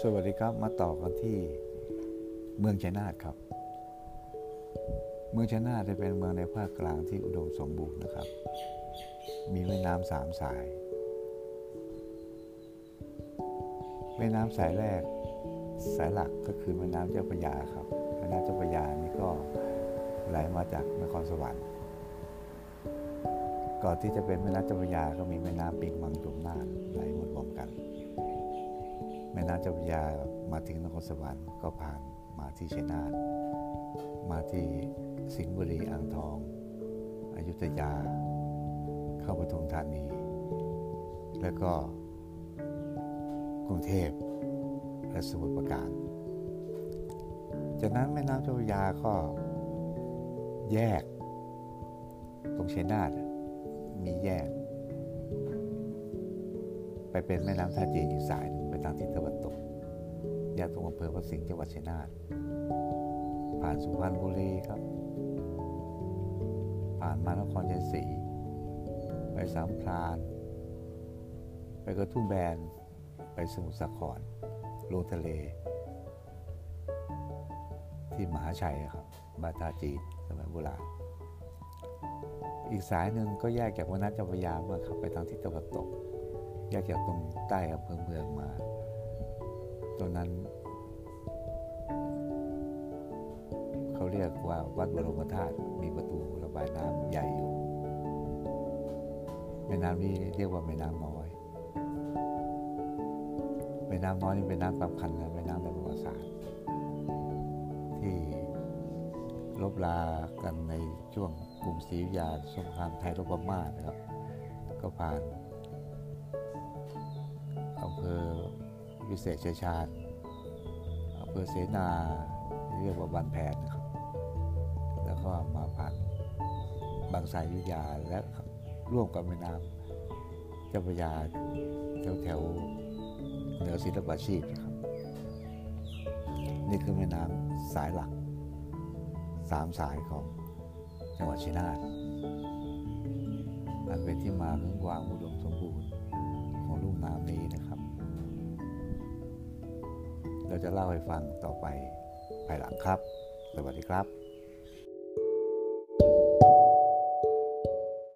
สวัสดีครับมาต่อกันที่เมืองชัยนาทครับ เมืองชัยนาทจะเป็นเมืองในภาคกลางที่อุดมสมบูรณ์นะครับ มีแม่น้ำสามสายแม่น้ำสายแรกสายหลักก็คือแม่น้ำเจ้าพระยาครับแม่น้ำเจ้าพระยานี่ก็ไหลมาจากนครสวรรค์ ก่อนที่จะเป็นแม่น้ำเจ้าพระยาก็มีแม่น้ำปิงมังจุมนาไหลมารวมกัน แม่น้ำเจ้าพระยามาถึงนครสวรรค์ก็ผ่านมาที่ชัยนาทมาที่สิงห์บุรีอ่างทองอายุธยา เข้าปทุมธานี แล้วก็กรุงเทพและสมุทรปราการ จากนั้นแม่น้ำเจ้าพระยาก็แยก ตรงชัยนาทมีแยก ไปเป็นแม่น้ำท่าจีนอีกสายหนึ่ง ทางทิศตะวันตกแยกตรงอำเภอพระสิงห์จังหวัดชัยนาทผ่านสุพรรณบุรีครับ ผ่านมานครชัยศรีไปสามพราน ไปกระทุ่มแบน ไปสมุทรสาครลงทะเล ที่มหาชัยครับบาทาจีนสมัยโบราณอีกสายหนึ่งก็แยกจากวันาเจ้าพรยามื่อขับไปทางทิศตะวันตก แยกจากตรงใต้อำเภอเมืองมา ตรงนั้น เขาเรียกว่าวัดบรมธาตุมีประตูระบายน้ำใหญ่อยู่แม่น้ำนี้เรียกว่าแม่น้ำน้อยแม่น้ำน้อยนี่เป็นน้ำสำคัญนะแม่น้ำในประวัติศาสตร์ที่ลบลากันในช่วงกรุงศรีอยุธยาสงครามไทยรบพม่านะครับ ก็ผ่าน วิเศษชัยชาญอำเภอเสนาเรียกว่าบานแผนนะครับ แล้วก็มาผ่านบางสายยุยาและร่วมกับแม่น้ำเจ้าพระยาแถวแถวเหนือศิลปาชีพนะครับ นี่คือแม่น้ำสายหลักสามสายของจังหวัดชัยนาทอันเป็นที่มาของความอุดมสมบูรณ์ของลุ่มน้ำนี้นะครับ เราจะเล่าให้ฟังต่อไปภายหลังครับ สวัสดีครับ